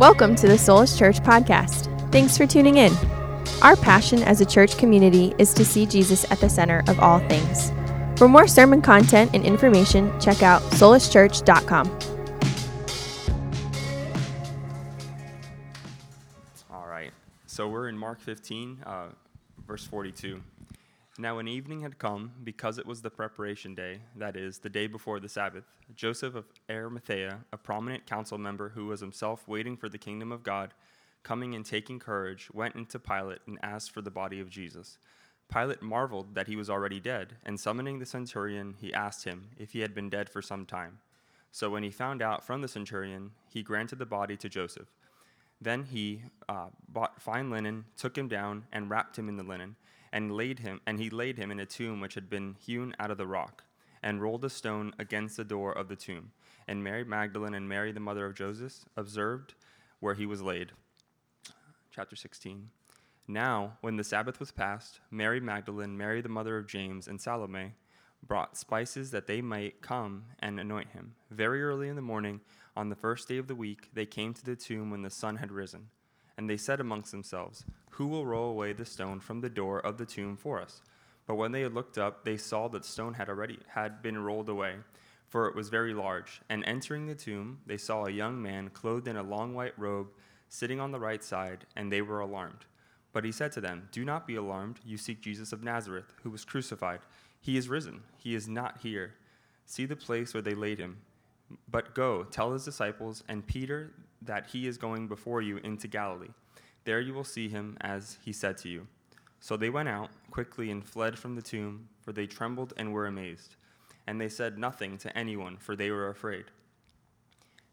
Welcome to the Soulish Church podcast. Thanks for tuning in. Our passion as a church community is to see Jesus at the center of all things. For more sermon content and information, check out solishchurch.com. All right. So we're in Mark 15, uh, verse 42. Now, when evening had come, because it was the preparation day, that is, the day before the Sabbath, Joseph of Arimathea, a prominent council member who was himself waiting for the kingdom of God, coming and taking courage, went into Pilate and asked for the body of Jesus. Pilate marveled that he was already dead, and summoning the centurion, he asked him if he had been dead for some time. So when he found out from the centurion, he granted the body to Joseph. Then he uh, bought fine linen, took him down, and wrapped him in the linen and laid him and he laid him in a tomb which had been hewn out of the rock and rolled a stone against the door of the tomb. And mary magdalene and mary the mother of joseph observed where he was laid. Chapter 16 now when the sabbath was past mary magdalene mary the mother of james and salome brought spices that they might come and anoint him. Very early in the morning on the first day of the week they came to the tomb when the sun had risen and they said amongst themselves who will roll away the stone from the door of the tomb for us? But when they had looked up, they saw that stone had already had been rolled away, for it was very large. And entering the tomb, they saw a young man clothed in a long white robe, sitting on the right side, and they were alarmed. But he said to them, Do not be alarmed. You seek Jesus of Nazareth, who was crucified. He is risen. He is not here. See the place where they laid him. But go, tell his disciples and Peter that he is going before you into Galilee. There you will see him as he said to you. So they went out quickly and fled from the tomb, for they trembled and were amazed. And they said nothing to anyone, for they were afraid.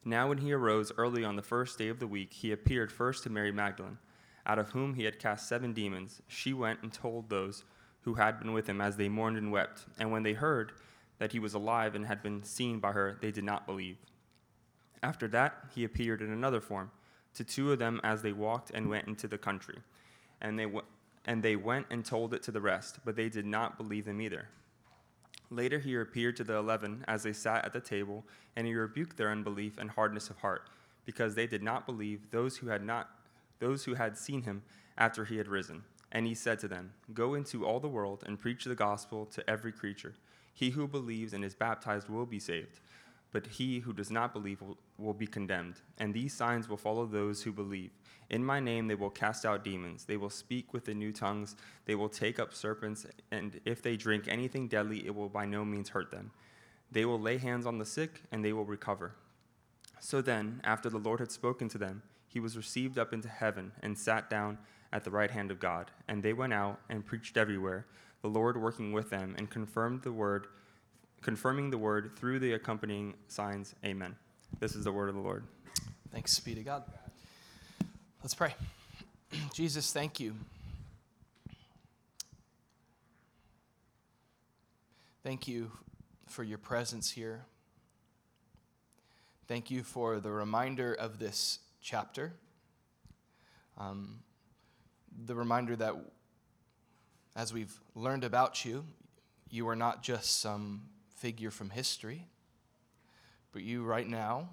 Now, when he arose early on the first day of the week, he appeared first to Mary Magdalene, out of whom he had cast seven demons. She went and told those who had been with him as they mourned and wept. And when they heard that he was alive and had been seen by her, they did not believe. After that, he appeared in another form to two of them as they walked and went into the country. And they, w- and they went and told it to the rest, but they did not believe him either. Later he appeared to the eleven as they sat at the table, and he rebuked their unbelief and hardness of heart, because they did not believe those who had not those who had seen him after he had risen. And he said to them, Go into all the world and preach the gospel to every creature. He who believes and is baptized will be saved but he who does not believe will, will, be condemned. And these signs will follow those who believe. In my name they will cast out demons, they will speak with the new tongues, they will take up serpents, and if they drink anything deadly, it will by no means hurt them. They will lay hands on the sick, and they will recover. So then, after the Lord had spoken to them, he was received up into heaven and sat down at the right hand of God. And they went out and preached everywhere, the Lord working with them, and confirmed the word confirming the word through the accompanying signs. Amen. This is the word of the Lord. Thanks be to God. Let's pray. Jesus, thank you. Thank you for your presence here. Thank you for the reminder of this chapter. Um, the reminder that as we've learned about you, you are not just some figure from history, but you right now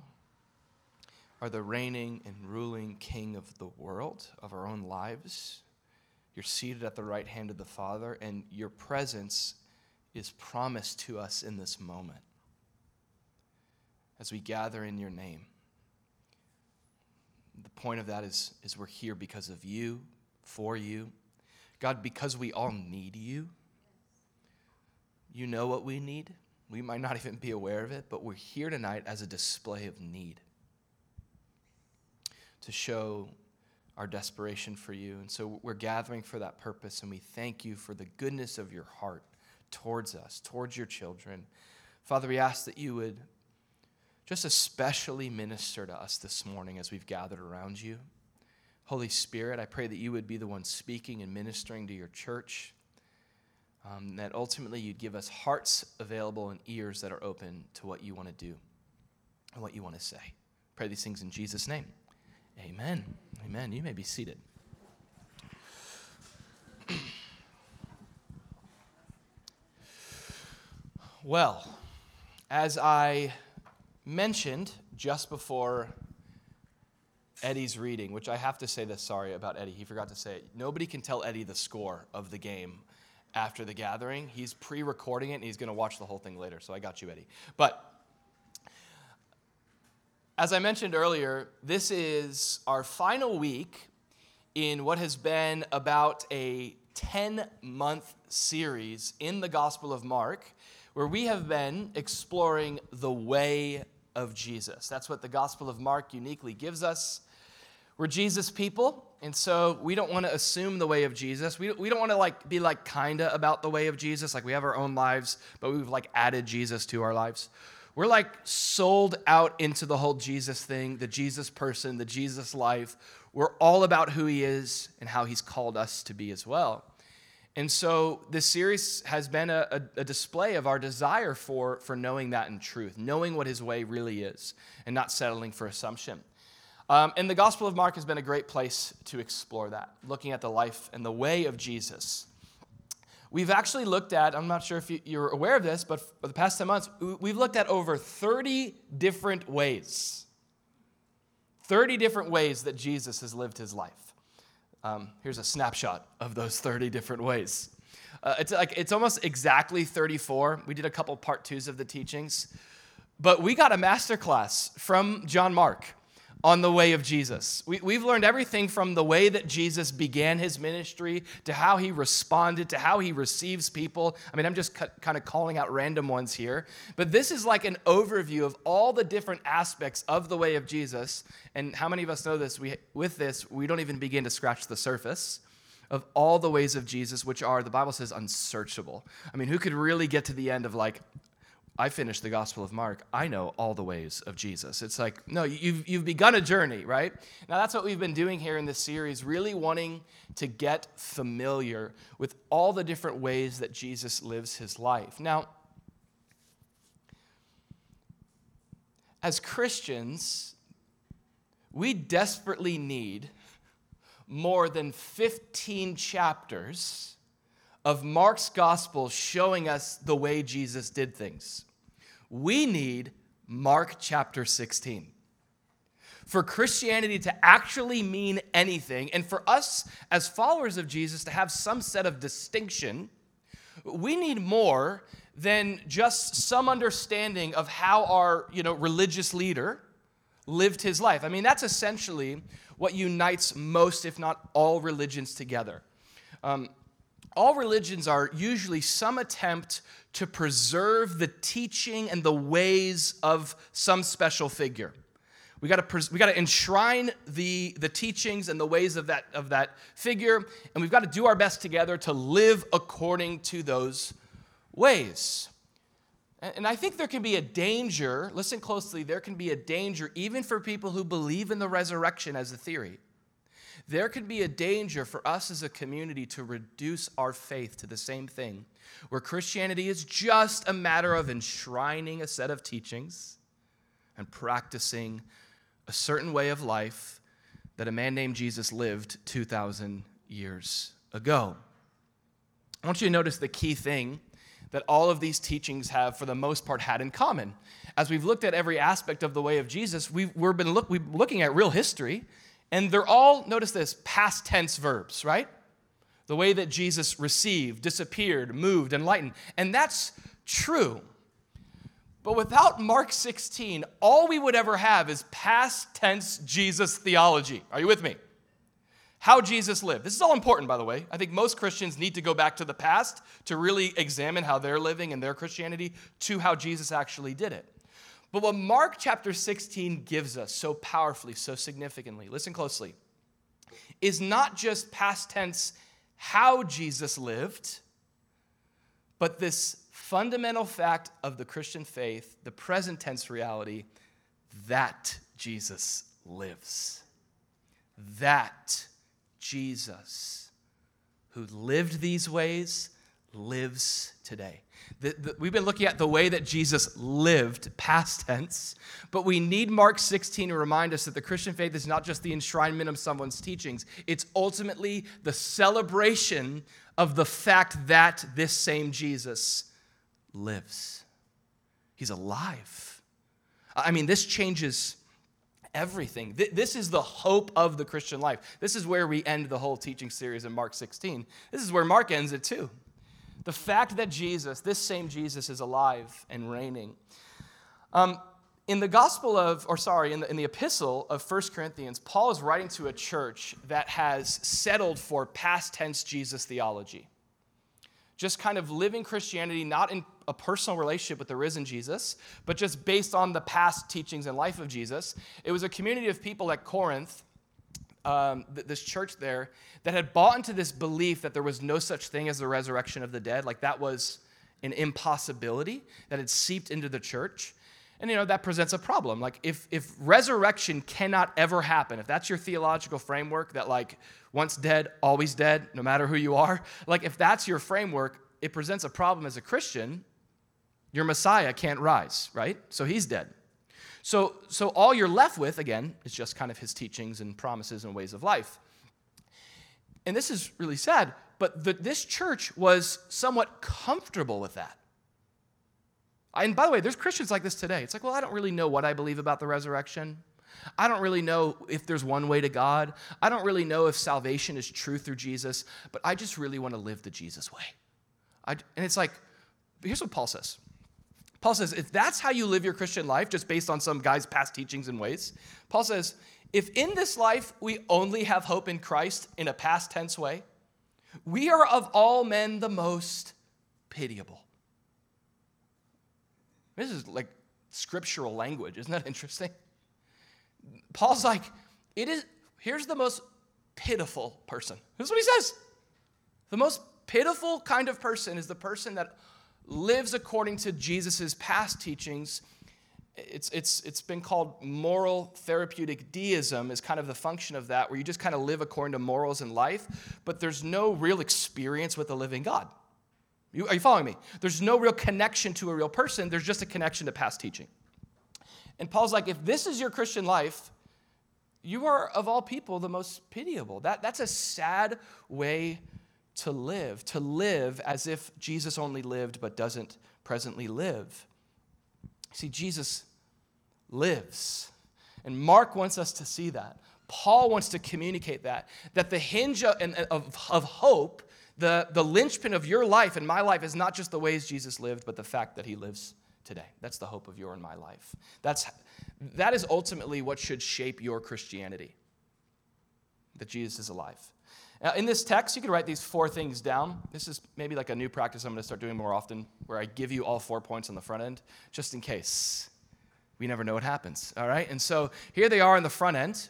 are the reigning and ruling king of the world, of our own lives. You're seated at the right hand of the Father, and your presence is promised to us in this moment as we gather in your name. The point of that is, is we're here because of you, for you. God, because we all need you. You know what we need. We might not even be aware of it, but we're here tonight as a display of need to show our desperation for you. And so we're gathering for that purpose, and we thank you for the goodness of your heart towards us, towards your children. Father, we ask that you would just especially minister to us this morning as we've gathered around you. Holy Spirit, I pray that you would be the one speaking and ministering to your church um, that ultimately you'd give us hearts available and ears that are open to what you want to do and what you want to say. Pray these things in Jesus' name. Amen. Amen. You may be seated. well, as I mentioned just before Eddie's reading, which I have to say this, sorry about Eddie, he forgot to say it. Nobody can tell Eddie the score of the game after the gathering. He's pre recording it and he's going to watch the whole thing later. So I got you, Eddie. But as I mentioned earlier, this is our final week in what has been about a 10 month series in the Gospel of Mark, where we have been exploring the way of Jesus. That's what the Gospel of Mark uniquely gives us. We're Jesus people, and so we don't want to assume the way of Jesus. We, we don't want to like be like kinda about the way of Jesus, like we have our own lives, but we've like added Jesus to our lives. We're like sold out into the whole Jesus thing, the Jesus person, the Jesus life. We're all about who he is and how he's called us to be as well. And so this series has been a, a, a, display of our desire for, for knowing that in truth, knowing what his way really is, and not settling for assumption. Um, and the Gospel of Mark has been a great place to explore that, looking at the life and the way of Jesus. We've actually looked at, I'm not sure if you're aware of this, but for the past 10 months, we've looked at over 30 different ways. 30 different ways that Jesus has lived his life. Um, here's a snapshot of those 30 different ways. Uh, it's like it's almost exactly 34. We did a couple part twos of the teachings, but we got a master class from John Mark on the way of Jesus. We, have learned everything from the way that Jesus began his ministry to how he responded to how he receives people. I mean, I'm just kind of calling out random ones here, but this is like an overview of all the different aspects of the way of Jesus. And how many of us know this? We, with this, we don't even begin to scratch the surface of all the ways of Jesus, which are, the Bible says, unsearchable. I mean, who could really get to the end of like, I finished the Gospel of Mark. I know all the ways of Jesus. It's like, no, you've, you've begun a journey, right? Now, that's what we've been doing here in this series, really wanting to get familiar with all the different ways that Jesus lives his life. Now, as Christians, we desperately need more than 15 chapters of Mark's gospel showing us the way Jesus did things. We need Mark chapter 16. For Christianity to actually mean anything, and for us as followers of Jesus to have some set of distinction, we need more than just some understanding of how our you know, religious leader lived his life. I mean, that's essentially what unites most, if not all, religions together. Um, all religions are usually some attempt to preserve the teaching and the ways of some special figure. We got to we got to enshrine the the teachings and the ways of that of that figure, and we've got to do our best together to live according to those ways. And I think there can be a danger, listen closely, there can be a danger even for people who believe in the resurrection as a theory there could be a danger for us as a community to reduce our faith to the same thing, where Christianity is just a matter of enshrining a set of teachings and practicing a certain way of life that a man named Jesus lived 2,000 years ago. I want you to notice the key thing that all of these teachings have, for the most part, had in common. As we've looked at every aspect of the way of Jesus, we've, we've been look, we've looking at real history and they're all, notice this, past tense verbs, right? The way that Jesus received, disappeared, moved, enlightened. And that's true. But without Mark 16, all we would ever have is past tense Jesus theology. Are you with me? How Jesus lived. This is all important, by the way. I think most Christians need to go back to the past to really examine how they're living and their Christianity to how Jesus actually did it. But what Mark chapter 16 gives us so powerfully, so significantly, listen closely, is not just past tense how Jesus lived, but this fundamental fact of the Christian faith, the present tense reality, that Jesus lives. That Jesus, who lived these ways, lives today. The, the, we've been looking at the way that Jesus lived, past tense, but we need Mark 16 to remind us that the Christian faith is not just the enshrinement of someone's teachings, it's ultimately the celebration of the fact that this same Jesus lives. He's alive. I mean, this changes everything. This is the hope of the Christian life. This is where we end the whole teaching series in Mark 16. This is where Mark ends it too. The fact that Jesus, this same Jesus, is alive and reigning. Um, in the gospel of, or sorry, in the, in the epistle of 1 Corinthians, Paul is writing to a church that has settled for past tense Jesus theology. Just kind of living Christianity, not in a personal relationship with the risen Jesus, but just based on the past teachings and life of Jesus. It was a community of people at Corinth, um, th- this church there, that had bought into this belief that there was no such thing as the resurrection of the dead. Like that was an impossibility that had seeped into the church. And you know, that presents a problem. Like if if resurrection cannot ever happen, if that's your theological framework that like once dead, always dead, no matter who you are, like if that's your framework, it presents a problem as a Christian. Your Messiah can't rise, right? So he's dead. So so all you're left with again is just kind of his teachings and promises and ways of life. And this is really sad, but the, this church was somewhat comfortable with that. And by the way, there's Christians like this today. It's like, well, I don't really know what I believe about the resurrection. I don't really know if there's one way to God. I don't really know if salvation is true through Jesus, but I just really want to live the Jesus way. I, and it's like, here's what Paul says Paul says, if that's how you live your Christian life, just based on some guy's past teachings and ways, Paul says, if in this life we only have hope in Christ in a past tense way, we are of all men the most pitiable. This is like scriptural language. Isn't that interesting? Paul's like, it is, here's the most pitiful person. This is what he says. The most pitiful kind of person is the person that lives according to Jesus' past teachings. It's, it's, it's been called moral therapeutic deism, is kind of the function of that, where you just kind of live according to morals in life, but there's no real experience with the living God. You, are you following me? There's no real connection to a real person, there's just a connection to past teaching. And Paul's like, if this is your Christian life, you are of all people the most pitiable. That, that's a sad way to live, to live as if Jesus only lived but doesn't presently live. See, Jesus lives. And Mark wants us to see that. Paul wants to communicate that, that the hinge of, uh, of, of hope the, the linchpin of your life and my life is not just the ways Jesus lived, but the fact that he lives today. That's the hope of your and my life. That's, that is ultimately what should shape your Christianity that Jesus is alive. Now, in this text, you could write these four things down. This is maybe like a new practice I'm going to start doing more often, where I give you all four points on the front end, just in case. We never know what happens, all right? And so here they are in the front end.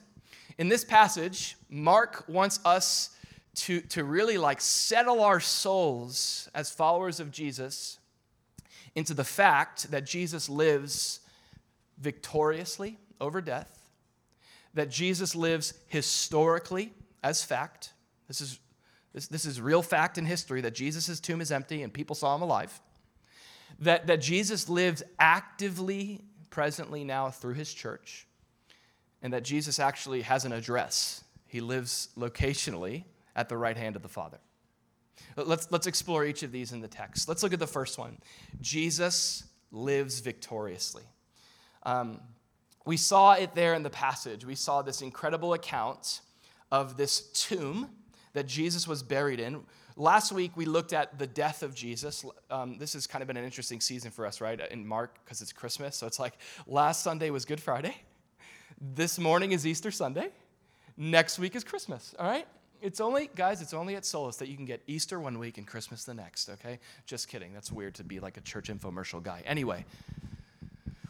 In this passage, Mark wants us to, to really like settle our souls as followers of Jesus into the fact that Jesus lives victoriously over death, that Jesus lives historically as fact. This is, this, this is real fact in history that Jesus' tomb is empty and people saw him alive. That, that Jesus lives actively, presently now through his church, and that Jesus actually has an address. He lives locationally at the right hand of the Father. Let's, let's explore each of these in the text. Let's look at the first one Jesus lives victoriously. Um, we saw it there in the passage. We saw this incredible account of this tomb that Jesus was buried in. Last week, we looked at the death of Jesus. Um, this has kind of been an interesting season for us, right? In Mark, because it's Christmas. So it's like last Sunday was Good Friday. This morning is Easter Sunday. Next week is Christmas, all right? It's only, guys, it's only at Solus that you can get Easter one week and Christmas the next, okay? Just kidding. That's weird to be like a church infomercial guy. Anyway,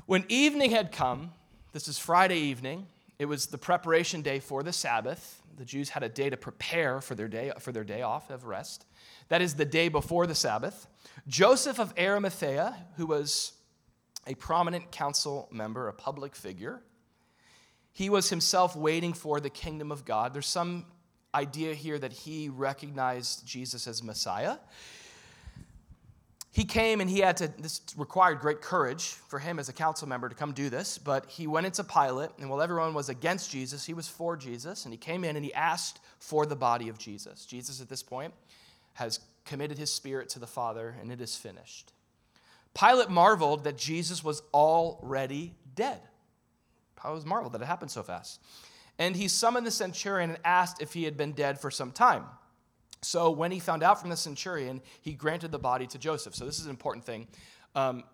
when evening had come, this is Friday evening, it was the preparation day for the Sabbath. The Jews had a day to prepare for their day, for their day off of rest. That is the day before the Sabbath. Joseph of Arimathea, who was a prominent council member, a public figure, he was himself waiting for the kingdom of God. There's some idea here that he recognized Jesus as Messiah. He came and he had to, this required great courage for him as a council member to come do this, but he went into Pilate, and while everyone was against Jesus, he was for Jesus, and he came in and he asked for the body of Jesus. Jesus, at this point, has committed his spirit to the Father, and it is finished. Pilate marveled that Jesus was already dead. I was marveled that it happened so fast. And he summoned the centurion and asked if he had been dead for some time. So when he found out from the centurion, he granted the body to Joseph. So this is an important thing. Um,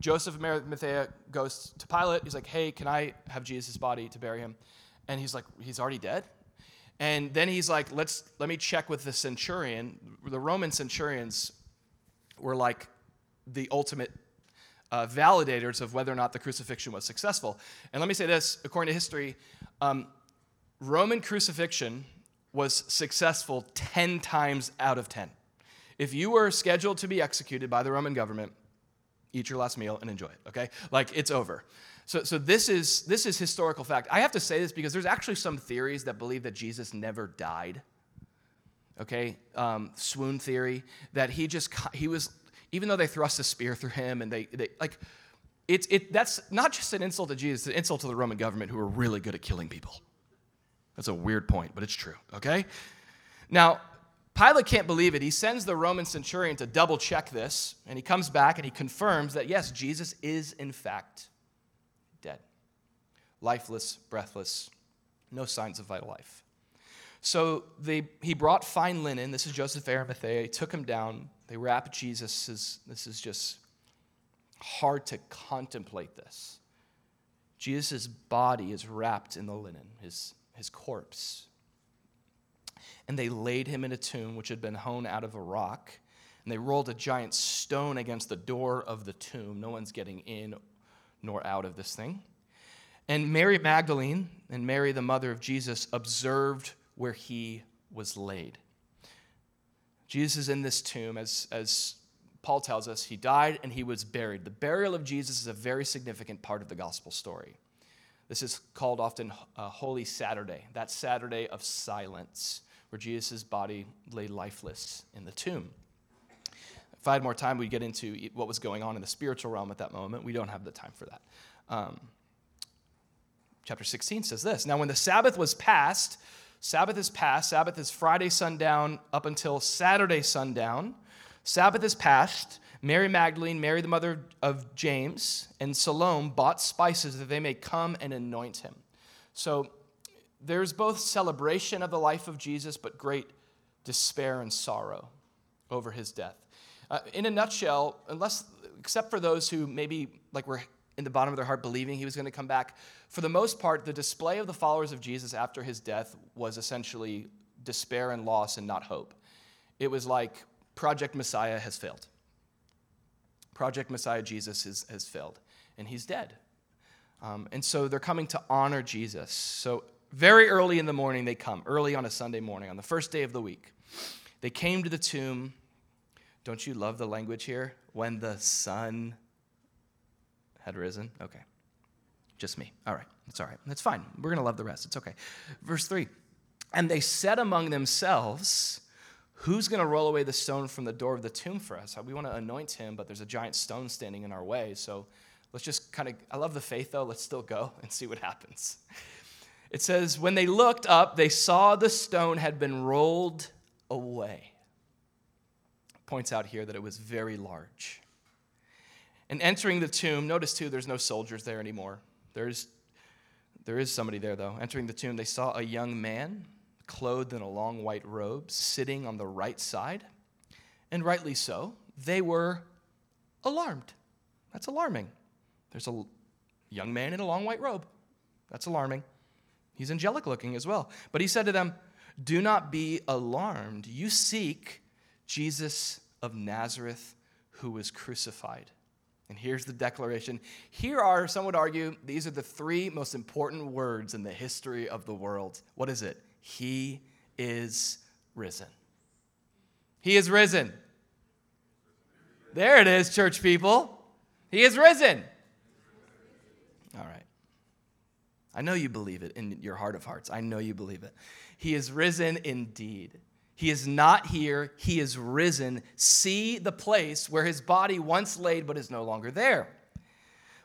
Joseph of Arimathea goes to Pilate. He's like, hey, can I have Jesus' body to bury him? And he's like, he's already dead? And then he's like, let's let me check with the centurion. The Roman centurions were like the ultimate uh, validators of whether or not the crucifixion was successful. And let me say this according to history, um, Roman crucifixion was successful 10 times out of 10. If you were scheduled to be executed by the Roman government, eat your last meal and enjoy it, okay? Like it's over. So, so this, is, this is historical fact. I have to say this because there's actually some theories that believe that Jesus never died. Okay, um, swoon theory that he just he was even though they thrust a spear through him and they, they like it's it that's not just an insult to Jesus, it's an insult to the Roman government who were really good at killing people. That's a weird point, but it's true, okay? Now, Pilate can't believe it. He sends the Roman centurion to double check this, and he comes back and he confirms that yes, Jesus is in fact dead. Lifeless, breathless, no signs of vital life. So they, he brought fine linen. This is Joseph Arimathea. He took him down. They wrap Jesus. This is just hard to contemplate this. Jesus' body is wrapped in the linen, his, his corpse. And they laid him in a tomb which had been hewn out of a rock. And they rolled a giant stone against the door of the tomb. No one's getting in nor out of this thing. And Mary Magdalene and Mary, the mother of Jesus, observed where he was laid. Jesus is in this tomb, as, as Paul tells us, he died and he was buried. The burial of Jesus is a very significant part of the gospel story. This is called often uh, Holy Saturday, that Saturday of silence, where Jesus' body lay lifeless in the tomb. If I had more time, we'd get into what was going on in the spiritual realm at that moment. We don't have the time for that. Um, chapter 16 says this Now, when the Sabbath was passed, Sabbath is past. Sabbath is Friday sundown up until Saturday sundown. Sabbath is past. Mary Magdalene, Mary the mother of James, and Salome bought spices that they may come and anoint him. So there's both celebration of the life of Jesus, but great despair and sorrow over his death. Uh, in a nutshell, unless, except for those who maybe like were in the bottom of their heart believing he was going to come back. For the most part, the display of the followers of Jesus after his death was essentially despair and loss and not hope. It was like Project Messiah has failed. Project Messiah Jesus is, has failed, and he's dead. Um, and so they're coming to honor Jesus. So very early in the morning, they come, early on a Sunday morning, on the first day of the week. They came to the tomb. Don't you love the language here? When the sun had risen? Okay. Just me. All right. That's all right. That's fine. We're going to love the rest. It's okay. Verse 3 And they said among themselves, Who's going to roll away the stone from the door of the tomb for us? Uh, we want to anoint him, but there's a giant stone standing in our way. So let's just kind of, I love the faith though. Let's still go and see what happens. It says, When they looked up, they saw the stone had been rolled away. Points out here that it was very large. And entering the tomb, notice too, there's no soldiers there anymore. There's, there is somebody there, though. Entering the tomb, they saw a young man clothed in a long white robe sitting on the right side. And rightly so, they were alarmed. That's alarming. There's a young man in a long white robe. That's alarming. He's angelic looking as well. But he said to them, Do not be alarmed. You seek Jesus of Nazareth who was crucified. And here's the declaration. Here are, some would argue, these are the three most important words in the history of the world. What is it? He is risen. He is risen. There it is, church people. He is risen. All right. I know you believe it in your heart of hearts. I know you believe it. He is risen indeed. He is not here, he is risen. See the place where his body once laid but is no longer there.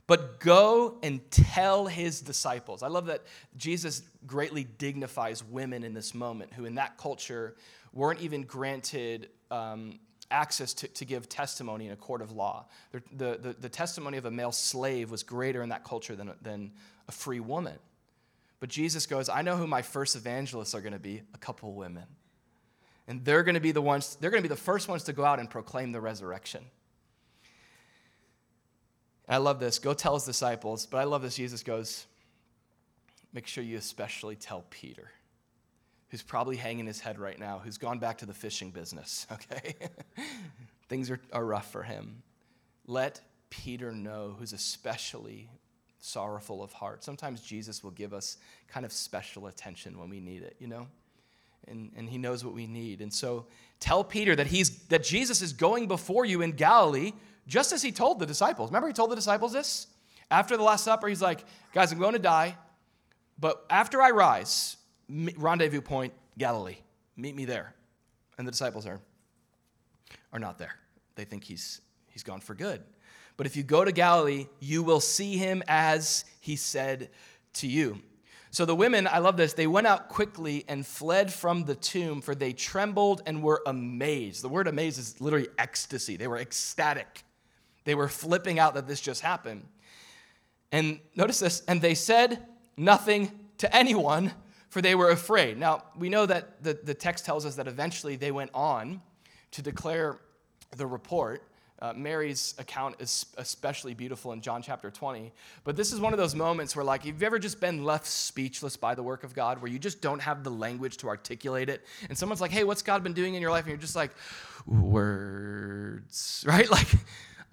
But go and tell his disciples. I love that Jesus greatly dignifies women in this moment, who in that culture weren't even granted um, access to, to give testimony in a court of law. The, the, the, testimony of a male slave was greater in that culture than, than a free woman. But Jesus goes, I know who my first evangelists are going to be a couple women. And they're going to be the ones, they're going to be the first ones to go out and proclaim the resurrection. I love this. Go tell his disciples. But I love this. Jesus goes, make sure you especially tell Peter, who's probably hanging his head right now, who's gone back to the fishing business, okay? Things are, are rough for him. Let Peter know, who's especially sorrowful of heart. Sometimes Jesus will give us kind of special attention when we need it, you know? And, and he knows what we need. And so tell Peter that, he's, that Jesus is going before you in Galilee, just as he told the disciples. Remember, he told the disciples this? After the Last Supper, he's like, guys, I'm going to die, but after I rise, rendezvous point, Galilee. Meet me there. And the disciples are, are not there. They think he's, he's gone for good. But if you go to Galilee, you will see him as he said to you. So the women, I love this, they went out quickly and fled from the tomb, for they trembled and were amazed. The word amazed is literally ecstasy. They were ecstatic. They were flipping out that this just happened. And notice this, and they said nothing to anyone, for they were afraid. Now, we know that the, the text tells us that eventually they went on to declare the report. Uh, Mary's account is especially beautiful in John chapter 20. But this is one of those moments where, like, you've ever just been left speechless by the work of God, where you just don't have the language to articulate it. And someone's like, hey, what's God been doing in your life? And you're just like, words, right? Like,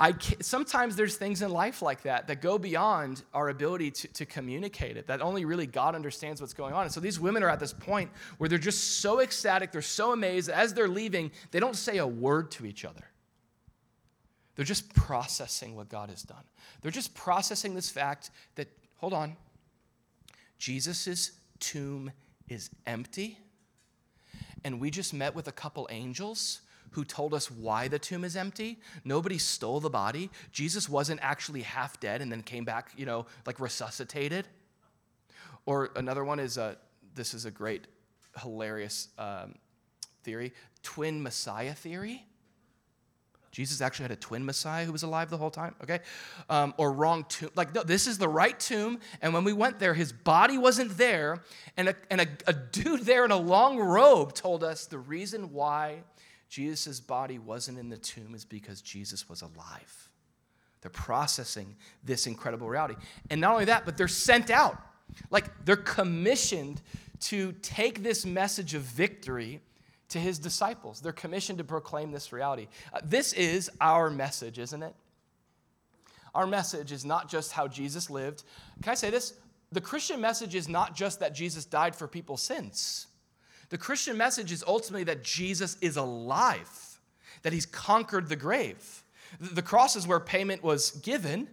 I sometimes there's things in life like that that go beyond our ability to, to communicate it, that only really God understands what's going on. And so these women are at this point where they're just so ecstatic, they're so amazed. As they're leaving, they don't say a word to each other. They're just processing what God has done. They're just processing this fact that, hold on, Jesus' tomb is empty, and we just met with a couple angels who told us why the tomb is empty. Nobody stole the body. Jesus wasn't actually half dead and then came back, you know, like resuscitated. Or another one is uh, this is a great, hilarious um, theory twin Messiah theory. Jesus actually had a twin Messiah who was alive the whole time, okay? Um, or wrong tomb. Like, no, this is the right tomb. And when we went there, his body wasn't there. And, a, and a, a dude there in a long robe told us the reason why Jesus' body wasn't in the tomb is because Jesus was alive. They're processing this incredible reality. And not only that, but they're sent out. Like, they're commissioned to take this message of victory to his disciples. They're commissioned to proclaim this reality. Uh, this is our message, isn't it? Our message is not just how Jesus lived. Can I say this? The Christian message is not just that Jesus died for people's sins. The Christian message is ultimately that Jesus is alive, that he's conquered the grave. The cross is where payment was given,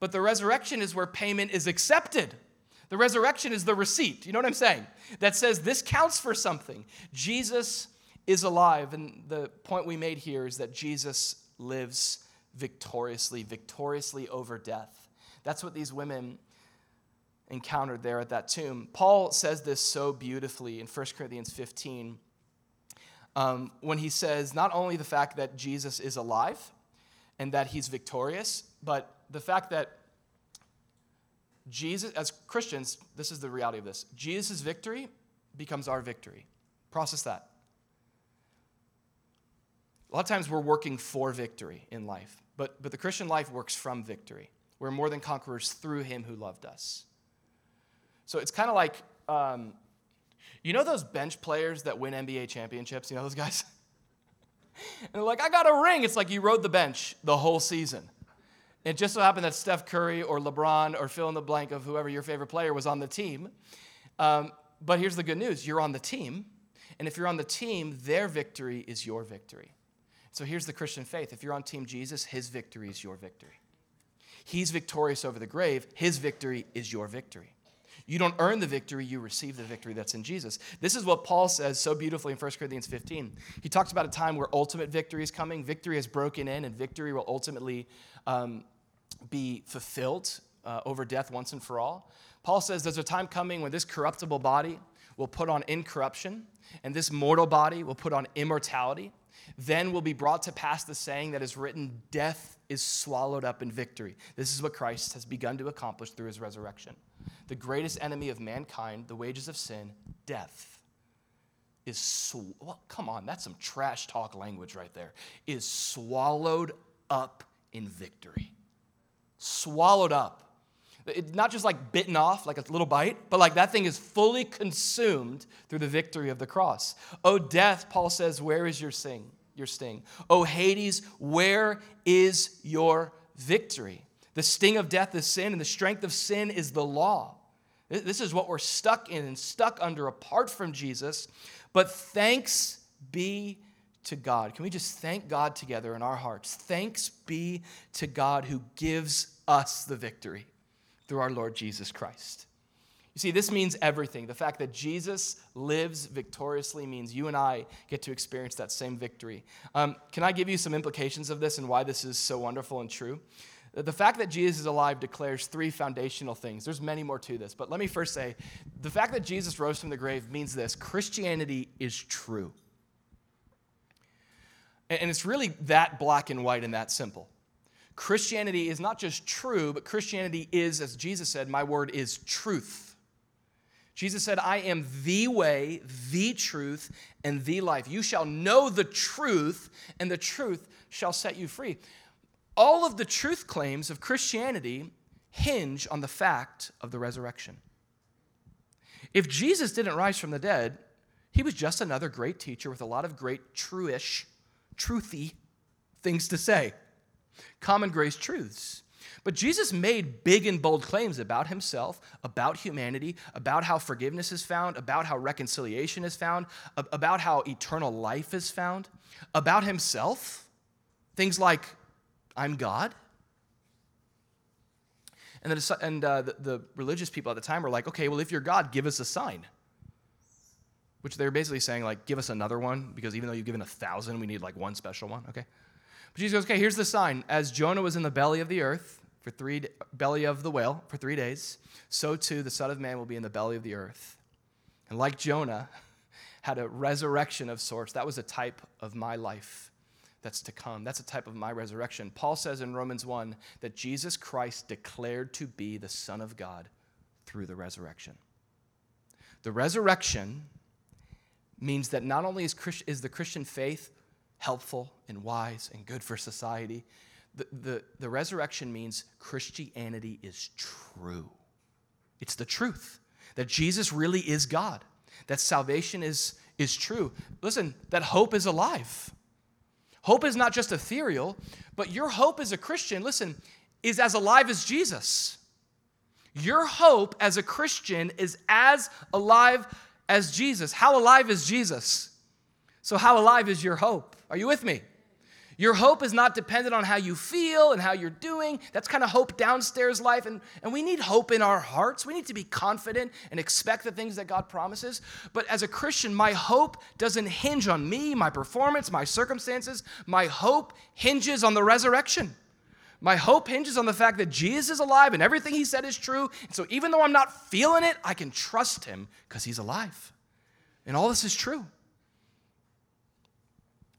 but the resurrection is where payment is accepted. The resurrection is the receipt. You know what I'm saying? That says this counts for something. Jesus is alive. And the point we made here is that Jesus lives victoriously, victoriously over death. That's what these women encountered there at that tomb. Paul says this so beautifully in 1 Corinthians 15 um, when he says not only the fact that Jesus is alive and that he's victorious, but the fact that Jesus, as Christians, this is the reality of this Jesus' victory becomes our victory. Process that. A lot of times we're working for victory in life, but, but the Christian life works from victory. We're more than conquerors through him who loved us. So it's kind of like, um, you know those bench players that win NBA championships? You know those guys? and they're like, I got a ring. It's like you rode the bench the whole season. It just so happened that Steph Curry or LeBron or fill in the blank of whoever your favorite player was on the team. Um, but here's the good news you're on the team. And if you're on the team, their victory is your victory. So here's the Christian faith if you're on Team Jesus, his victory is your victory. He's victorious over the grave, his victory is your victory. You don't earn the victory, you receive the victory that's in Jesus. This is what Paul says so beautifully in 1 Corinthians 15. He talks about a time where ultimate victory is coming, victory is broken in, and victory will ultimately um, be fulfilled uh, over death once and for all. Paul says there's a time coming when this corruptible body will put on incorruption, and this mortal body will put on immortality. Then will be brought to pass the saying that is written Death is swallowed up in victory. This is what Christ has begun to accomplish through his resurrection. The greatest enemy of mankind, the wages of sin, death, is, sw- well, come on, that's some trash talk language right there, is swallowed up in victory. Swallowed up. Not just like bitten off, like a little bite, but like that thing is fully consumed through the victory of the cross. Oh, death, Paul says, where is your sting? Your sting. Oh, Hades, where is your victory? The sting of death is sin, and the strength of sin is the law. This is what we're stuck in and stuck under apart from Jesus. But thanks be to God. Can we just thank God together in our hearts? Thanks be to God who gives us the victory through our Lord Jesus Christ. You see, this means everything. The fact that Jesus lives victoriously means you and I get to experience that same victory. Um, can I give you some implications of this and why this is so wonderful and true? The fact that Jesus is alive declares three foundational things. There's many more to this, but let me first say the fact that Jesus rose from the grave means this Christianity is true. And it's really that black and white and that simple. Christianity is not just true, but Christianity is, as Jesus said, my word is truth. Jesus said, I am the way, the truth, and the life. You shall know the truth, and the truth shall set you free. All of the truth claims of Christianity hinge on the fact of the resurrection. If Jesus didn't rise from the dead, he was just another great teacher with a lot of great truish, truthy things to say common grace truths. But Jesus made big and bold claims about himself, about humanity, about how forgiveness is found, about how reconciliation is found, about how eternal life is found, about himself. Things like, I'm God. And, the, and uh, the, the religious people at the time were like, okay, well, if you're God, give us a sign. Which they're basically saying, like, give us another one, because even though you've given a thousand, we need like one special one, okay? But Jesus goes, okay, here's the sign. As Jonah was in the belly of the earth, for three belly of the whale for three days, so too the Son of Man will be in the belly of the earth. And like Jonah had a resurrection of sorts, that was a type of my life that's to come. That's a type of my resurrection. Paul says in Romans 1 that Jesus Christ declared to be the Son of God through the resurrection. The resurrection means that not only is, Christ, is the Christian faith helpful and wise and good for society. The, the, the resurrection means Christianity is true. It's the truth that Jesus really is God, that salvation is, is true. Listen, that hope is alive. Hope is not just ethereal, but your hope as a Christian, listen, is as alive as Jesus. Your hope as a Christian is as alive as Jesus. How alive is Jesus? So, how alive is your hope? Are you with me? Your hope is not dependent on how you feel and how you're doing. That's kind of hope downstairs life. And, and we need hope in our hearts. We need to be confident and expect the things that God promises. But as a Christian, my hope doesn't hinge on me, my performance, my circumstances. My hope hinges on the resurrection. My hope hinges on the fact that Jesus is alive and everything he said is true. And so even though I'm not feeling it, I can trust him because he's alive. And all this is true.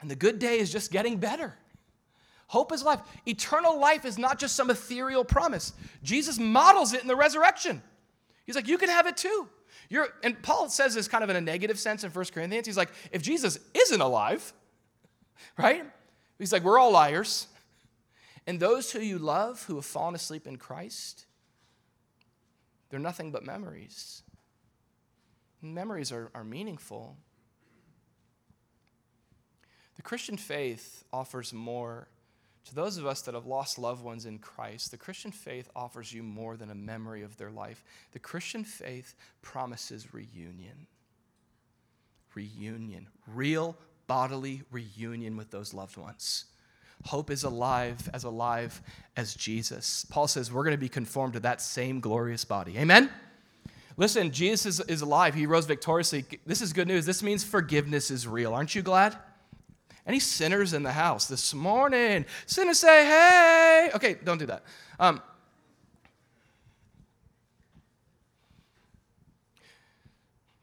And the good day is just getting better. Hope is life. Eternal life is not just some ethereal promise. Jesus models it in the resurrection. He's like, you can have it too. You're, and Paul says this kind of in a negative sense in 1 Corinthians. He's like, if Jesus isn't alive, right? He's like, we're all liars. And those who you love who have fallen asleep in Christ, they're nothing but memories. Memories are, are meaningful. The Christian faith offers more. To those of us that have lost loved ones in Christ, the Christian faith offers you more than a memory of their life. The Christian faith promises reunion. Reunion. Real bodily reunion with those loved ones. Hope is alive, as alive as Jesus. Paul says we're going to be conformed to that same glorious body. Amen? Listen, Jesus is, is alive. He rose victoriously. This is good news. This means forgiveness is real. Aren't you glad? Any sinners in the house this morning? Sinners say, hey. Okay, don't do that. Um,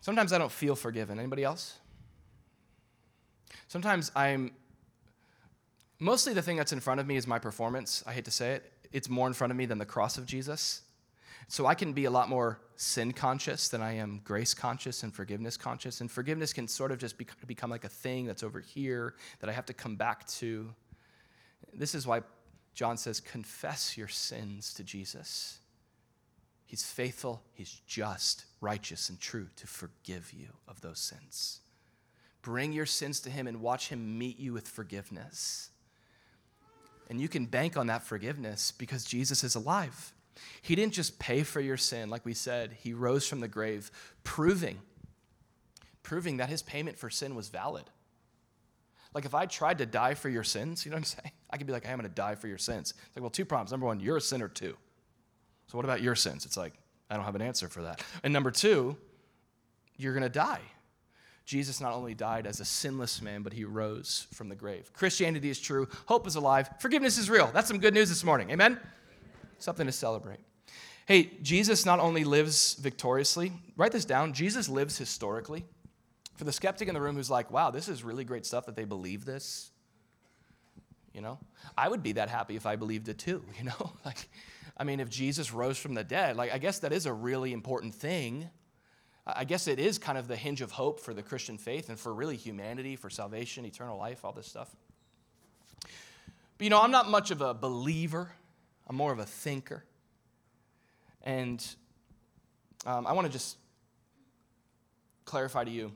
Sometimes I don't feel forgiven. Anybody else? Sometimes I'm mostly the thing that's in front of me is my performance. I hate to say it. It's more in front of me than the cross of Jesus. So I can be a lot more sin conscious than I am grace conscious and forgiveness conscious. And forgiveness can sort of just become like a thing that's over here that I have to come back to. This is why John says, confess your sins to Jesus. He's faithful, he's just, righteous, and true to forgive you of those sins. Bring your sins to him and watch him meet you with forgiveness. And you can bank on that forgiveness because Jesus is alive. He didn't just pay for your sin, like we said, he rose from the grave, proving, proving that his payment for sin was valid. Like if I tried to die for your sins, you know what I'm saying? I could be like, hey, I'm to die for your sins. It's like, well, two problems. Number one, you're a sinner too. So what about your sins? It's like, I don't have an answer for that. And number two, you're to die. Jesus not only died as a sinless man, but he rose from the grave. Christianity is true. Hope is alive. Forgiveness is real. That's some good news this morning. Amen? Something to celebrate. Hey, Jesus not only lives victoriously, write this down. Jesus lives historically. For the skeptic in the room who's like, wow, this is really great stuff that they believe this, you know, I would be that happy if I believed it too, you know? like, I mean, if Jesus rose from the dead, like, I guess that is a really important thing. I guess it is kind of the hinge of hope for the Christian faith and for really humanity, for salvation, eternal life, all this stuff. But, you know, I'm not much of a believer, I'm more of a thinker. And um, I want to just clarify to you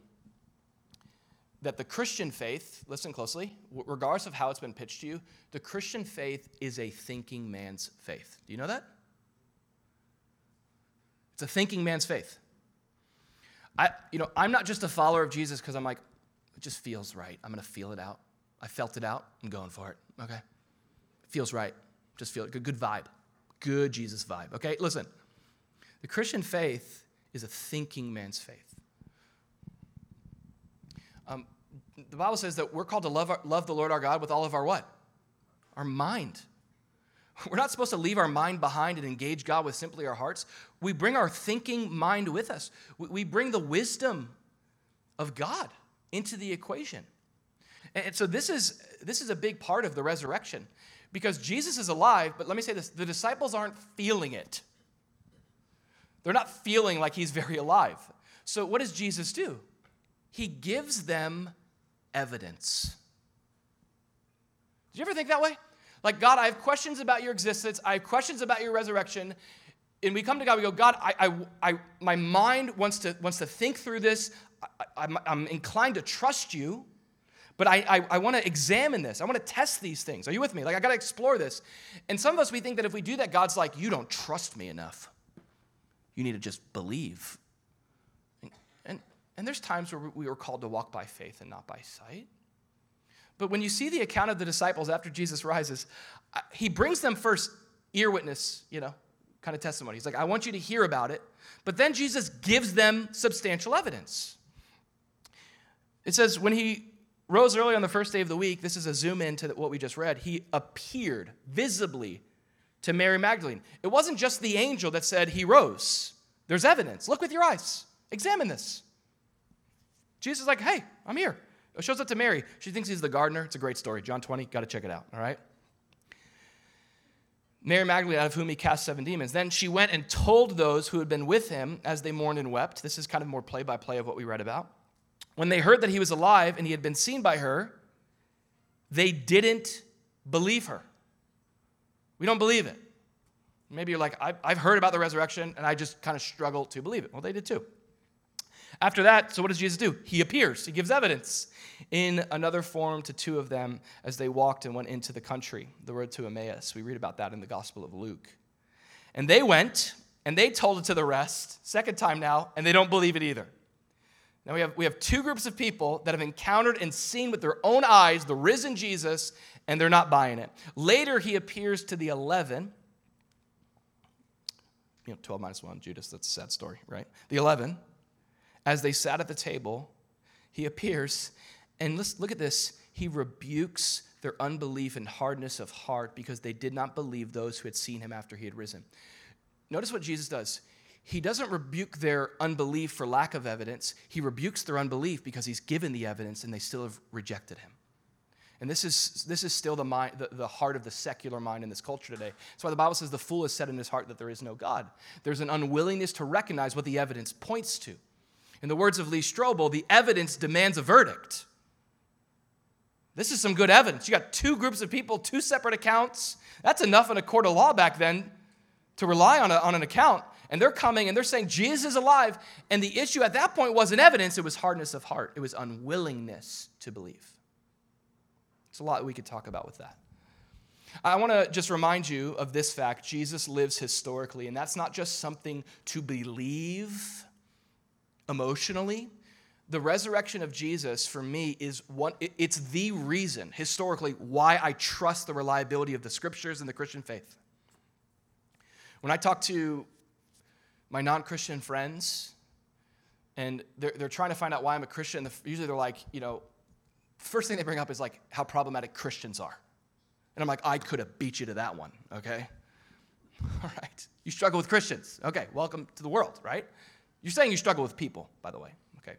that the Christian faith, listen closely, regardless of how it's been pitched to you, the Christian faith is a thinking man's faith. Do you know that? It's a thinking man's faith. I, you know, I'm not just a follower of Jesus because I'm like, it just feels right. I'm going to feel it out. I felt it out. I'm going for it. Okay? It feels right. Just feel it. Good, vibe. Good Jesus vibe. Okay? Listen, the Christian faith is a thinking man's faith. Um, the Bible says that we're called to love, our, love the Lord our God with all of our what? Our mind. We're not supposed to leave our mind behind and engage God with simply our hearts. We bring our thinking mind with us. We bring the wisdom of God into the equation. And so this is, this is a big part of the resurrection because Jesus is alive, but let me say this the disciples aren't feeling it. They're not feeling like he's very alive. So what does Jesus do? He gives them evidence. Did you ever think that way? Like, God, I have questions about your existence. I have questions about your resurrection. And we come to God, we go, God, I, I, I my mind wants to, wants to think through this. I, am inclined to trust you, but I, I, I want to examine this. I want to test these things. Are you with me? Like, I got to explore this. And some of us, we think that if we do that, God's like, you don't trust me enough. You need to just believe. And, and, and there's times where we were called to walk by faith and not by sight. But when you see the account of the disciples after Jesus rises, he brings them first ear witness, you know, kind of testimony. He's like, I want you to hear about it. But then Jesus gives them substantial evidence. It says, when he rose early on the first day of the week, this is a zoom in to what we just read, he appeared visibly to Mary Magdalene. It wasn't just the angel that said he rose. There's evidence. Look with your eyes. Examine this. Jesus is like, hey, I'm here. It shows up to Mary. She thinks he's the gardener. It's a great story. John 20, got to check it out, all right? Mary Magdalene, out of whom he cast seven demons. Then she went and told those who had been with him as they mourned and wept. This is kind of more play by play of what we read about. When they heard that he was alive and he had been seen by her, they didn't believe her. We don't believe it. Maybe you're like, I've heard about the resurrection and I just kind of struggle to believe it. Well, they did too. After that, so what does Jesus do? He appears, he gives evidence in another form to two of them as they walked and went into the country, the road to Emmaus. We read about that in the Gospel of Luke. And they went and they told it to the rest, second time now, and they don't believe it either. Now we have, we have two groups of people that have encountered and seen with their own eyes the risen Jesus, and they're not buying it. Later, he appears to the 11. You know, 12 minus 1, Judas, that's a sad story, right? The 11 as they sat at the table, he appears, and let's look at this. He rebukes their unbelief and hardness of heart because they did not believe those who had seen him after he had risen. Notice what Jesus does. He doesn't rebuke their unbelief for lack of evidence. He rebukes their unbelief because he's given the evidence and they still have rejected him. And this is, this is still the, mind, the, the heart of the secular mind in this culture today. That's why the Bible says the fool has said in his heart that there is no God. There's an unwillingness to recognize what the evidence points to. In the words of Lee Strobel, the evidence demands a verdict. This is some good evidence. You got two groups of people, two separate accounts. That's enough in a court of law back then to rely on, a, on an account and they're coming and they're saying Jesus is alive. And the issue at that point wasn't evidence, it was hardness of heart, it was unwillingness to believe. It's a lot we could talk about with that. I want to just remind you of this fact Jesus lives historically, and that's not just something to believe emotionally. The resurrection of Jesus for me is one it's the reason historically why I trust the reliability of the scriptures and the Christian faith. When I talk to my non Christian friends, and they're, they're trying to find out why I'm a Christian. Usually they're like, you know, first thing they bring up is like how problematic Christians are. And I'm like, I could have beat you to that one, okay? All right. You struggle with Christians. Okay, welcome to the world, right? You're saying you struggle with people, by the way, okay?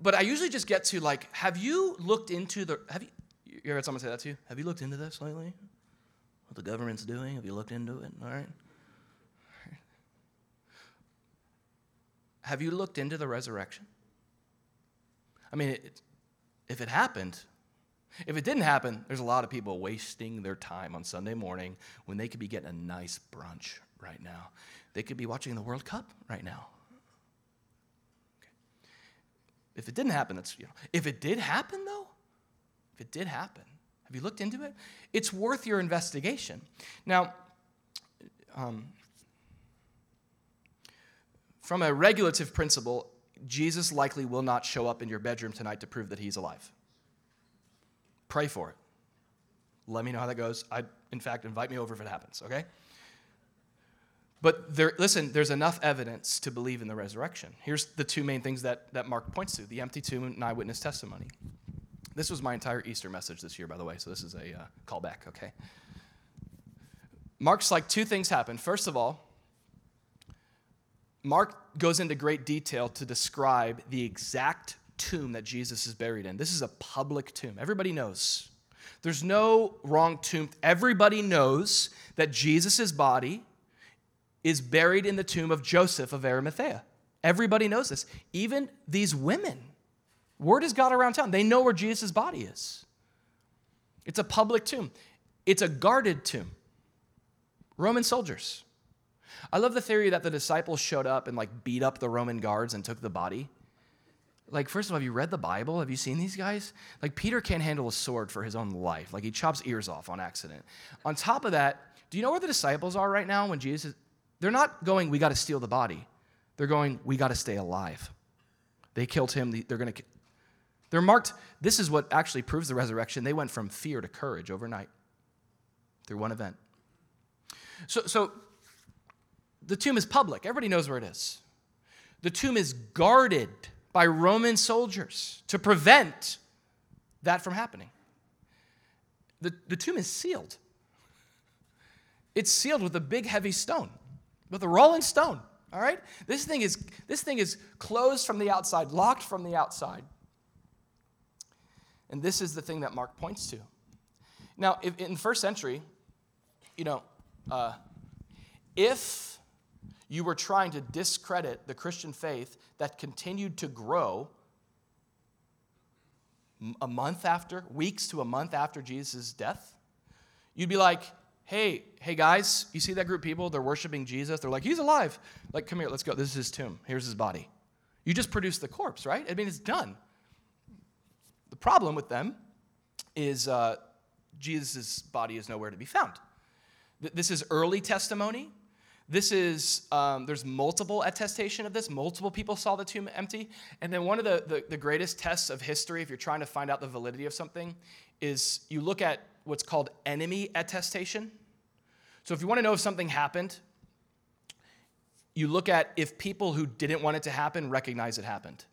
But I usually just get to like, have you looked into the, have you, you ever had someone say that to you? Have you looked into this lately? What the government's doing? Have you looked into it? All right. Have you looked into the resurrection? I mean, it, if it happened, if it didn't happen, there's a lot of people wasting their time on Sunday morning when they could be getting a nice brunch right now. They could be watching the World Cup right now. Okay. If it didn't happen, that's, you know, if it did happen though, if it did happen, have you looked into it? It's worth your investigation. Now, um, from a regulative principle, Jesus likely will not show up in your bedroom tonight to prove that he's alive. Pray for it. Let me know how that goes. I, in fact, invite me over if it happens, okay? But there, listen, there's enough evidence to believe in the resurrection. Here's the two main things that, that Mark points to the empty tomb and eyewitness testimony. This was my entire Easter message this year, by the way, so this is a uh, callback, okay? Mark's like two things happen. First of all, Mark goes into great detail to describe the exact tomb that Jesus is buried in. This is a public tomb. Everybody knows. There's no wrong tomb. Everybody knows that Jesus' body is buried in the tomb of Joseph of Arimathea. Everybody knows this. Even these women. Word has got around town. They know where Jesus' body is. It's a public tomb, it's a guarded tomb. Roman soldiers. I love the theory that the disciples showed up and like beat up the Roman guards and took the body. Like, first of all, have you read the Bible? Have you seen these guys? Like, Peter can't handle a sword for his own life. Like, he chops ears off on accident. On top of that, do you know where the disciples are right now when Jesus? Is? They're not going, we got to steal the body. They're going, we got to stay alive. They killed him. They're going to. They're marked. This is what actually proves the resurrection. They went from fear to courage overnight through one event. So, so the tomb is public, everybody knows where it is. The tomb is guarded by Roman soldiers to prevent that from happening. The, the tomb is sealed. It's sealed with a big heavy stone, with a rolling stone. All right? This thing is this thing is closed from the outside, locked from the outside. And this is the thing that Mark points to. Now, if, in the first century, you know, uh, if you were trying to discredit the Christian faith that continued to grow a month after, weeks to a month after Jesus' death. You'd be like, hey, hey guys, you see that group of people? They're worshiping Jesus. They're like, he's alive. Like, come here, let's go. This is his tomb. Here's his body. You just produced the corpse, right? I mean, it's done. The problem with them is uh, Jesus' body is nowhere to be found. This is early testimony. This is, um, there's multiple attestation of this. Multiple people saw the tomb empty. And then one of the, the, the greatest tests of history, if you're trying to find out the validity of something, is you look at what's called enemy attestation. So if you want to know if something happened, you look at if people who didn't want it to happen recognize it happened.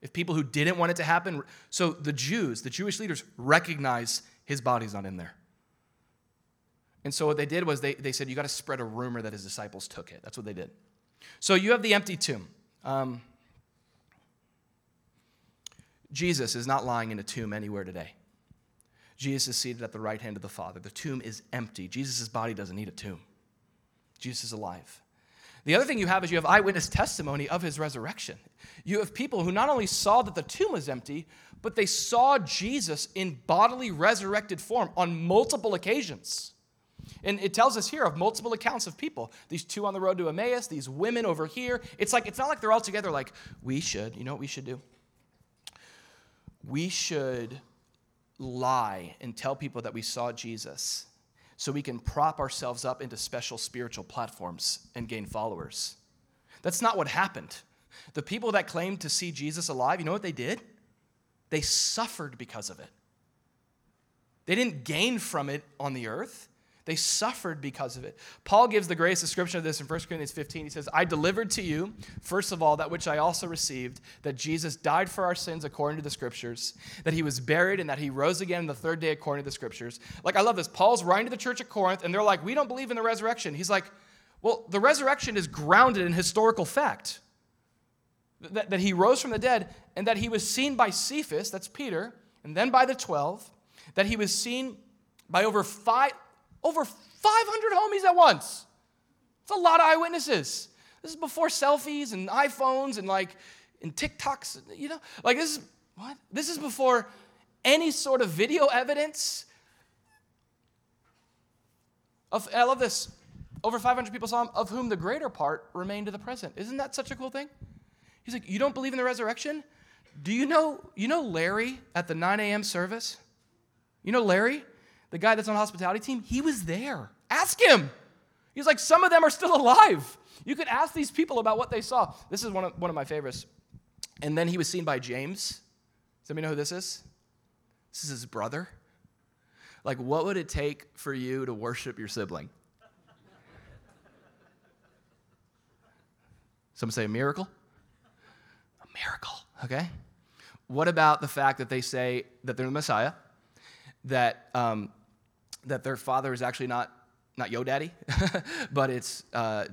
If people who didn't want it to happen, so the Jews, the Jewish leaders, recognize his body's not in there. And so what they did was they, they said, you got to spread a rumor that his disciples took it. That's what they did. So you have the empty tomb. Um, Jesus is not lying in a tomb anywhere today. Jesus is seated at the right hand of the Father. The tomb is empty. Jesus' body doesn't need a tomb. Jesus is alive. The other thing you have is you have eyewitness testimony of his resurrection. You have people who not only saw that the tomb was empty, but they saw Jesus in bodily resurrected form on multiple occasions. And it tells us here of multiple accounts of people. These two on the road to Emmaus, these women over here. It's like it's not like they're all together like we should. You know what we should do? We should lie and tell people that we saw Jesus so we can prop ourselves up into special spiritual platforms and gain followers. That's not what happened. The people that claimed to see Jesus alive, you know what they did? They suffered because of it. They didn't gain from it on the earth. They suffered because of it. Paul gives the greatest description of this in 1 Corinthians 15. He says, I delivered to you, first of all, that which I also received, that Jesus died for our sins according to the scriptures, that he was buried, and that he rose again the third day according to the scriptures. Like, I love this. Paul's writing to the church at Corinth, and they're like, We don't believe in the resurrection. He's like, Well, the resurrection is grounded in historical fact. That, that he rose from the dead, and that he was seen by Cephas, that's Peter, and then by the 12, that he was seen by over five over 500 homies at once. It's a lot of eyewitnesses. This is before selfies and iPhones and like and TikToks, you know? Like this is what? This is before any sort of video evidence. Of, I love this. Over 500 people saw him, of whom the greater part remain to the present. Isn't that such a cool thing? He's like, You don't believe in the resurrection? Do you know, you know Larry at the 9 a.m. service? You know Larry? The guy that's on the hospitality team, he was there. Ask him. He's like, some of them are still alive. You could ask these people about what they saw. This is one of, one of my favorites. And then he was seen by James. Does anybody know who this is? This is his brother. Like, what would it take for you to worship your sibling? Some say a miracle. A miracle, okay? What about the fact that they say that they're the Messiah, that um, that their father is actually not, not Yo Daddy, but it's uh,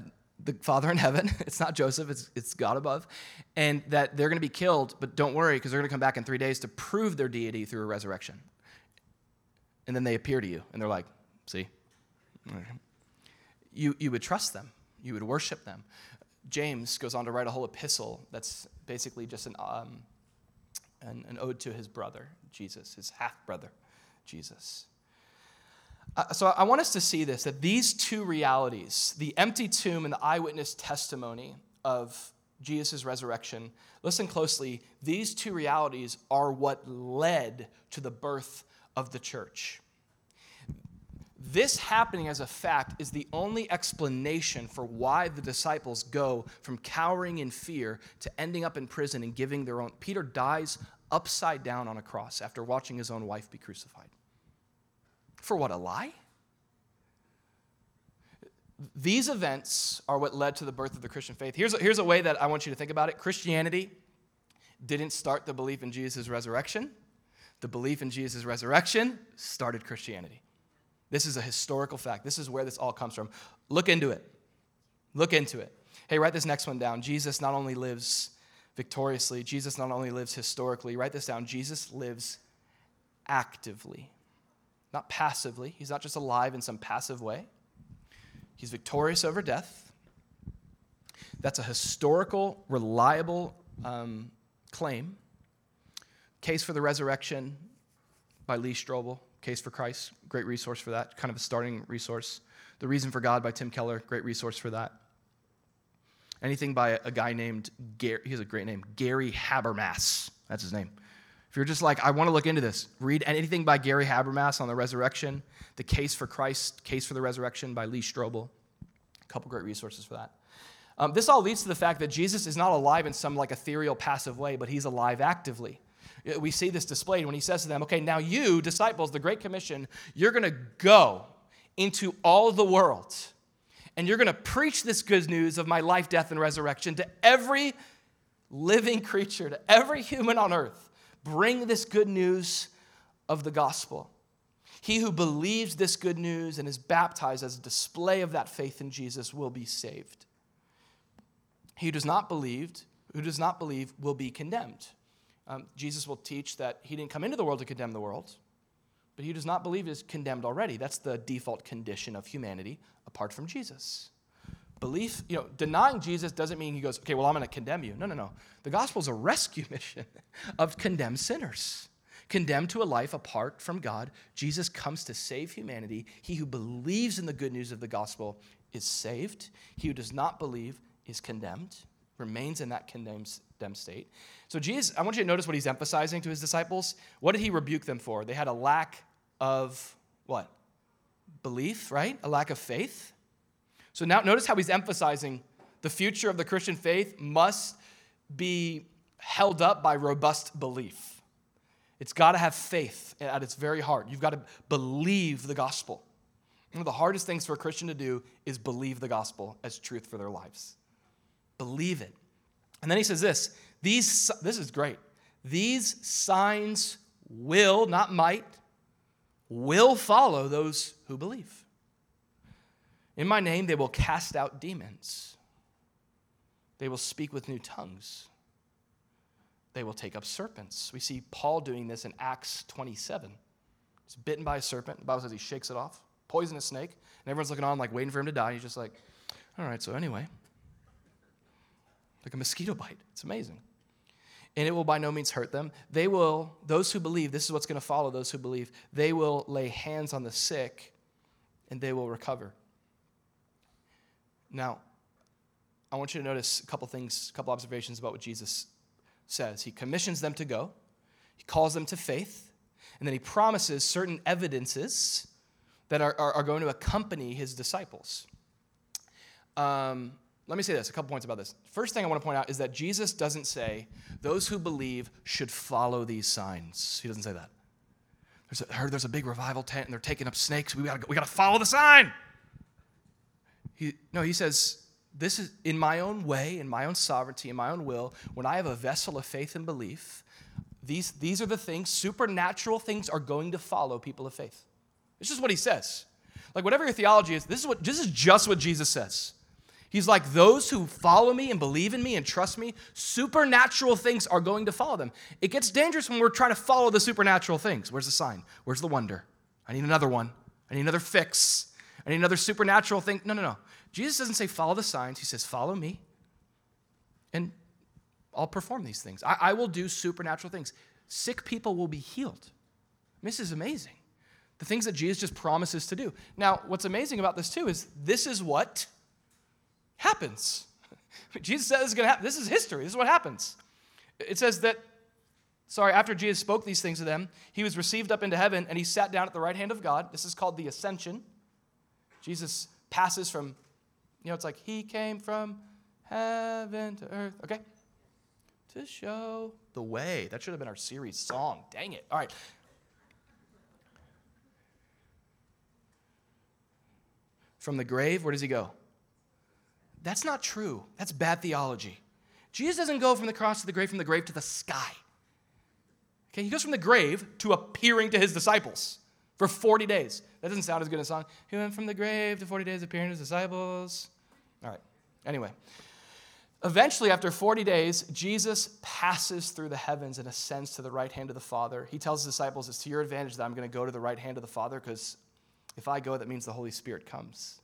the Father in heaven. It's not Joseph, it's, it's God above. And that they're going to be killed, but don't worry, because they're going to come back in three days to prove their deity through a resurrection. And then they appear to you, and they're like, see? You, you would trust them, you would worship them. James goes on to write a whole epistle that's basically just an, um, an, an ode to his brother, Jesus, his half brother, Jesus. Uh, so I want us to see this that these two realities, the empty tomb and the eyewitness testimony of Jesus' resurrection, listen closely, these two realities are what led to the birth of the church. This happening as a fact is the only explanation for why the disciples go from cowering in fear to ending up in prison and giving their own. Peter dies upside down on a cross after watching his own wife be crucified. For what, a lie? These events are what led to the birth of the Christian faith. Here's a, here's a way that I want you to think about it Christianity didn't start the belief in Jesus' resurrection, the belief in Jesus' resurrection started Christianity. This is a historical fact. This is where this all comes from. Look into it. Look into it. Hey, write this next one down. Jesus not only lives victoriously, Jesus not only lives historically, write this down. Jesus lives actively not passively. He's not just alive in some passive way. He's victorious over death. That's a historical, reliable um, claim. Case for the Resurrection by Lee Strobel. Case for Christ, great resource for that, kind of a starting resource. The Reason for God by Tim Keller, great resource for that. Anything by a guy named Gary, he has a great name, Gary Habermas. That's his name. If you're just like, I want to look into this, read anything by Gary Habermas on the resurrection, The Case for Christ, Case for the Resurrection by Lee Strobel. A couple great resources for that. Um, this all leads to the fact that Jesus is not alive in some like ethereal, passive way, but he's alive actively. We see this displayed when he says to them, Okay, now you, disciples, the Great Commission, you're going to go into all the world and you're going to preach this good news of my life, death, and resurrection to every living creature, to every human on earth bring this good news of the gospel. He who believes this good news and is baptized as a display of that faith in Jesus will be saved. He who does not believe, who does not believe will be condemned. Um, Jesus will teach that he didn't come into the world to condemn the world, but he who does not believe is condemned already. That's the default condition of humanity apart from Jesus. Belief, you know, denying Jesus doesn't mean he goes, okay, well, I'm going to condemn you. No, no, no. The gospel is a rescue mission of condemned sinners condemned to a life apart from God. Jesus comes to save humanity. He who believes in the good news of the gospel is saved. He who does not believe is condemned, remains in that condemned state. So, Jesus, I want you to notice what he's emphasizing to his disciples. What did he rebuke them for? They had a lack of what? Belief, right? A lack of faith. So, now notice how he's emphasizing the future of the Christian faith must be held up by robust belief. It's got to have faith at its very heart. You've got to believe the gospel. One of the hardest things for a Christian to do is believe the gospel as truth for their lives. Believe it. And then he says this these, this is great. These signs will, not might, will follow those who believe. In my name, they will cast out demons, they will speak with new tongues they will take up serpents. We see Paul doing this in Acts 27. He's bitten by a serpent. The Bible says he shakes it off, poisonous snake, and everyone's looking on, like waiting for him to die. He's just like, all right, so anyway, like a mosquito bite. It's amazing. And it will by no means hurt them. They will, those who believe, this is what's going to follow those who believe, they will lay hands on the sick and they will recover. Now, I want you to notice a couple things, a couple observations about what Jesus says. He commissions them to go, he calls them to faith, and then he promises certain evidences that are, are, are going to accompany his disciples. Um, let me say this a couple points about this. First thing I want to point out is that Jesus doesn't say those who believe should follow these signs. He doesn't say that. There's a, heard there's a big revival tent and they're taking up snakes. We gotta, we gotta follow the sign. He, no, he says this is in my own way, in my own sovereignty, in my own will, when I have a vessel of faith and belief, these, these are the things, supernatural things are going to follow people of faith. This is what he says. Like, whatever your theology is, this is, what, this is just what Jesus says. He's like, those who follow me and believe in me and trust me, supernatural things are going to follow them. It gets dangerous when we're trying to follow the supernatural things. Where's the sign? Where's the wonder? I need another one. I need another fix. I need another supernatural thing. No, no, no. Jesus doesn't say, follow the signs. He says, follow me, and I'll perform these things. I, I will do supernatural things. Sick people will be healed. This is amazing. The things that Jesus just promises to do. Now, what's amazing about this, too, is this is what happens. Jesus says this is going to happen. This is history. This is what happens. It says that, sorry, after Jesus spoke these things to them, he was received up into heaven and he sat down at the right hand of God. This is called the ascension. Jesus passes from you know, it's like he came from heaven to earth. Okay? To show the way. That should have been our series song. Dang it. All right. From the grave, where does he go? That's not true. That's bad theology. Jesus doesn't go from the cross to the grave, from the grave to the sky. Okay, he goes from the grave to appearing to his disciples for 40 days. That doesn't sound as good a song. He went from the grave to 40 days appearing to his disciples. All right. Anyway, eventually, after 40 days, Jesus passes through the heavens and ascends to the right hand of the Father. He tells his disciples, It's to your advantage that I'm going to go to the right hand of the Father because if I go, that means the Holy Spirit comes.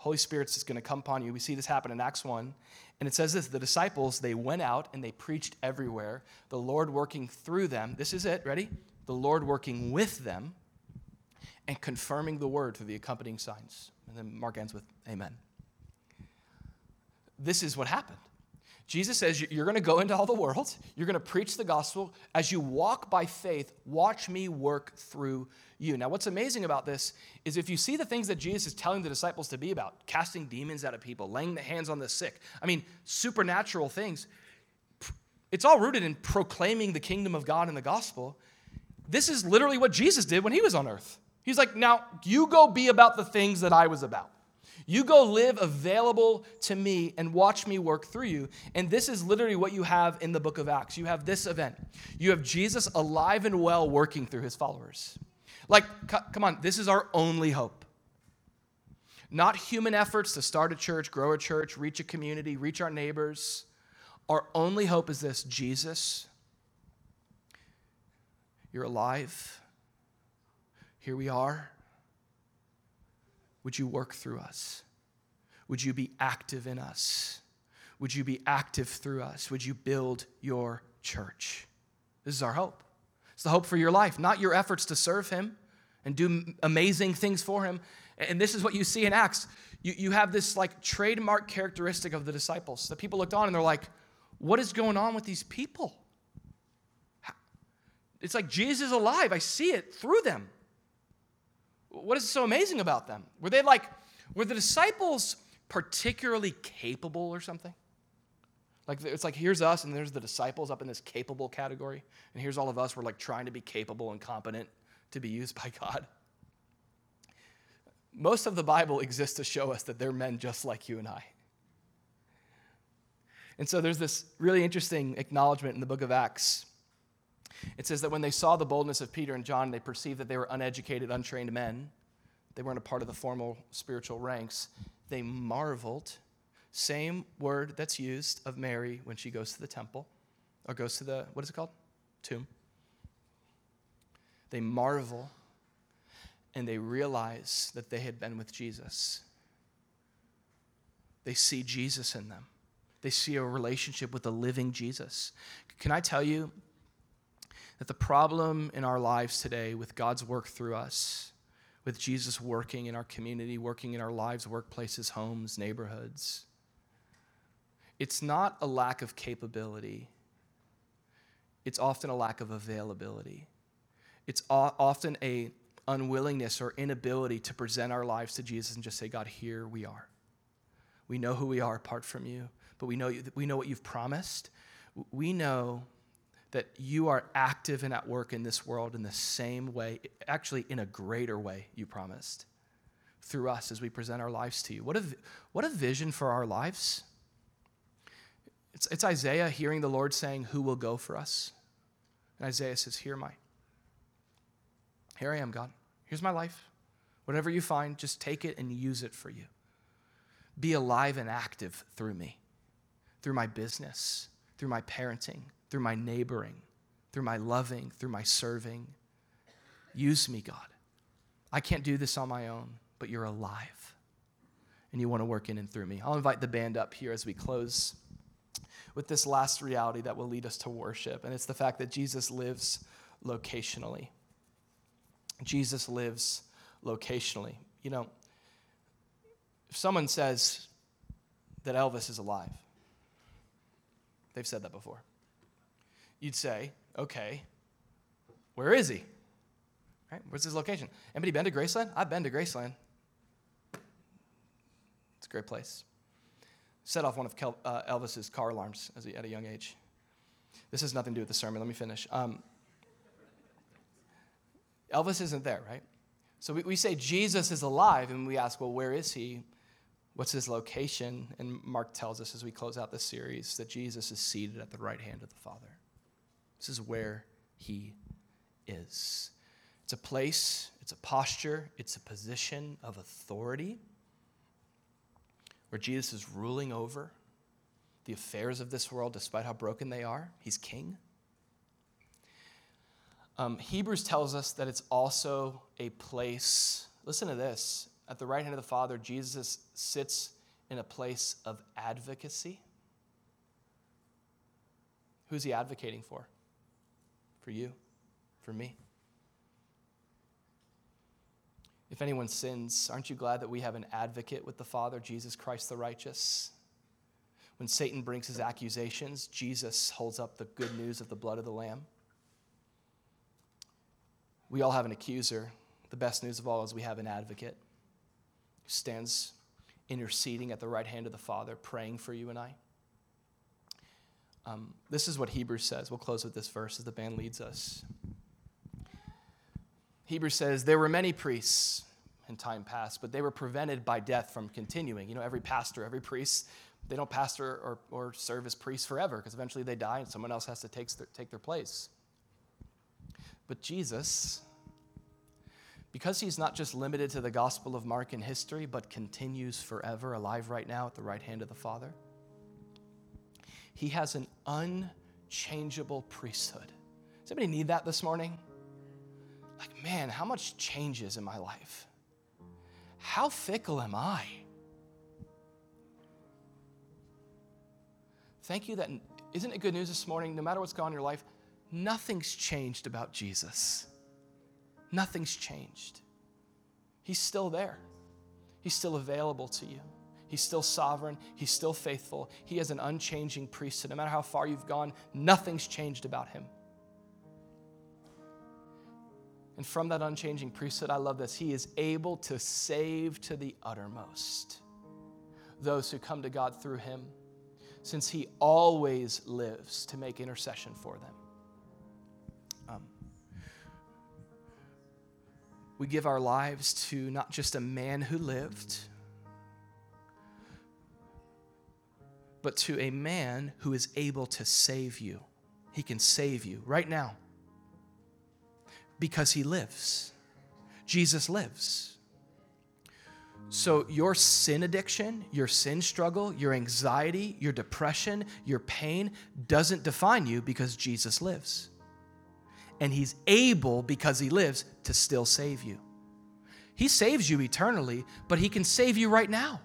Holy Spirit's just going to come upon you. We see this happen in Acts 1. And it says this the disciples, they went out and they preached everywhere, the Lord working through them. This is it. Ready? The Lord working with them and confirming the word through the accompanying signs. And then Mark ends with, Amen. This is what happened. Jesus says, You're going to go into all the world, you're going to preach the gospel. As you walk by faith, watch me work through you. Now, what's amazing about this is if you see the things that Jesus is telling the disciples to be about casting demons out of people, laying the hands on the sick, I mean, supernatural things it's all rooted in proclaiming the kingdom of God in the gospel. This is literally what Jesus did when he was on earth. He's like, now you go be about the things that I was about. You go live available to me and watch me work through you. And this is literally what you have in the book of Acts. You have this event. You have Jesus alive and well working through his followers. Like, come on, this is our only hope. Not human efforts to start a church, grow a church, reach a community, reach our neighbors. Our only hope is this Jesus, you're alive. Here we are. Would you work through us? Would you be active in us? Would you be active through us? Would you build your church? This is our hope. It's the hope for your life, not your efforts to serve Him and do amazing things for Him. And this is what you see in Acts. You, you have this like trademark characteristic of the disciples that people looked on and they're like, what is going on with these people? It's like Jesus is alive. I see it through them. What is so amazing about them? Were they like, were the disciples particularly capable or something? Like it's like here's us and there's the disciples up in this capable category, and here's all of us. We're like trying to be capable and competent to be used by God. Most of the Bible exists to show us that they're men just like you and I. And so there's this really interesting acknowledgement in the book of Acts. It says that when they saw the boldness of Peter and John, they perceived that they were uneducated, untrained men. They weren't a part of the formal spiritual ranks. They marveled. Same word that's used of Mary when she goes to the temple or goes to the, what is it called? Tomb. They marvel and they realize that they had been with Jesus. They see Jesus in them. They see a relationship with the living Jesus. Can I tell you that the problem in our lives today with God's work through us, with Jesus working in our community, working in our lives, workplaces, homes, neighborhoods, it's not a lack of capability, it's often a lack of availability. It's often a unwillingness or inability to present our lives to Jesus and just say, God, here we are. We know who we are apart from you, but we know, you, we know what you've promised. We know that you are active and at work in this world in the same way, actually, in a greater way you promised through us as we present our lives to you. What a, what a vision for our lives. It's, it's Isaiah hearing the Lord saying, Who will go for us? And Isaiah says, Here am I. Here I am, God. Here's my life. Whatever you find, just take it and use it for you. Be alive and active through me, through my business, through my parenting, through my neighboring, through my loving, through my serving. Use me, God. I can't do this on my own, but you're alive. And you want to work in and through me. I'll invite the band up here as we close with this last reality that will lead us to worship, and it's the fact that Jesus lives locationally. Jesus lives locationally. You know, if someone says that Elvis is alive, they've said that before. You'd say, okay, where is he? Right? Where's his location? Anybody been to Graceland? I've been to Graceland. It's a great place. Set off one of Kel- uh, Elvis's car alarms as he, at a young age. This has nothing to do with the sermon. Let me finish. Um, Elvis isn't there, right? So we, we say Jesus is alive, and we ask, well, where is he? What's his location? And Mark tells us as we close out this series that Jesus is seated at the right hand of the Father. This is where he is. It's a place, it's a posture, it's a position of authority where Jesus is ruling over the affairs of this world despite how broken they are. He's king. Um, Hebrews tells us that it's also a place, listen to this, at the right hand of the Father, Jesus sits in a place of advocacy. Who's he advocating for? For you, for me. If anyone sins, aren't you glad that we have an advocate with the Father, Jesus Christ the righteous? When Satan brings his accusations, Jesus holds up the good news of the blood of the Lamb. We all have an accuser. The best news of all is we have an advocate who stands interceding at the right hand of the Father, praying for you and I. Um, this is what Hebrews says. We'll close with this verse as the band leads us. Hebrews says, There were many priests in time past, but they were prevented by death from continuing. You know, every pastor, every priest, they don't pastor or, or serve as priests forever because eventually they die and someone else has to take their, take their place. But Jesus, because he's not just limited to the Gospel of Mark in history, but continues forever, alive right now at the right hand of the Father, he has an unchangeable priesthood. Does anybody need that this morning? Like, man, how much changes in my life? How fickle am I? Thank you that, isn't it good news this morning? No matter what's gone in your life, nothing's changed about Jesus. Nothing's changed. He's still there, He's still available to you. He's still sovereign. He's still faithful. He has an unchanging priesthood. No matter how far you've gone, nothing's changed about him. And from that unchanging priesthood, I love this. He is able to save to the uttermost those who come to God through him, since he always lives to make intercession for them. Um, we give our lives to not just a man who lived, but to a man who is able to save you. He can save you right now because he lives. Jesus lives. So, your sin addiction, your sin struggle, your anxiety, your depression, your pain doesn't define you because Jesus lives and He's able, because He lives, to still save you. He saves you eternally, but He can save you right now.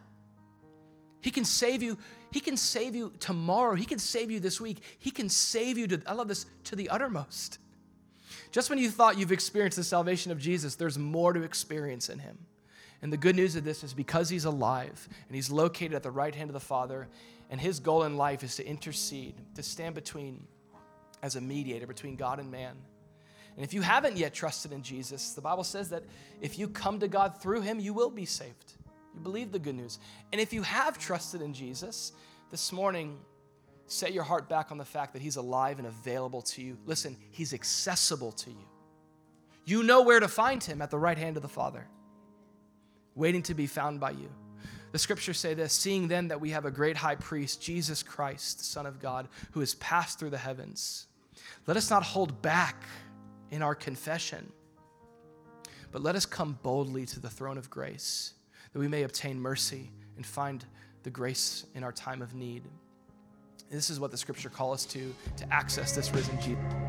He can save you. He can save you tomorrow. He can save you this week. He can save you to, I love this, to the uttermost. Just when you thought you've experienced the salvation of Jesus, there's more to experience in Him. And the good news of this is because He's alive and He's located at the right hand of the Father, and His goal in life is to intercede, to stand between as a mediator between God and man. And if you haven't yet trusted in Jesus, the Bible says that if you come to God through him, you will be saved. You believe the good news. And if you have trusted in Jesus, this morning, set your heart back on the fact that he's alive and available to you. Listen, he's accessible to you. You know where to find him at the right hand of the Father, waiting to be found by you. The scriptures say this Seeing then that we have a great high priest, Jesus Christ, the Son of God, who has passed through the heavens, let us not hold back in our confession. But let us come boldly to the throne of grace that we may obtain mercy and find the grace in our time of need. this is what the scripture calls us to to access this risen Jesus.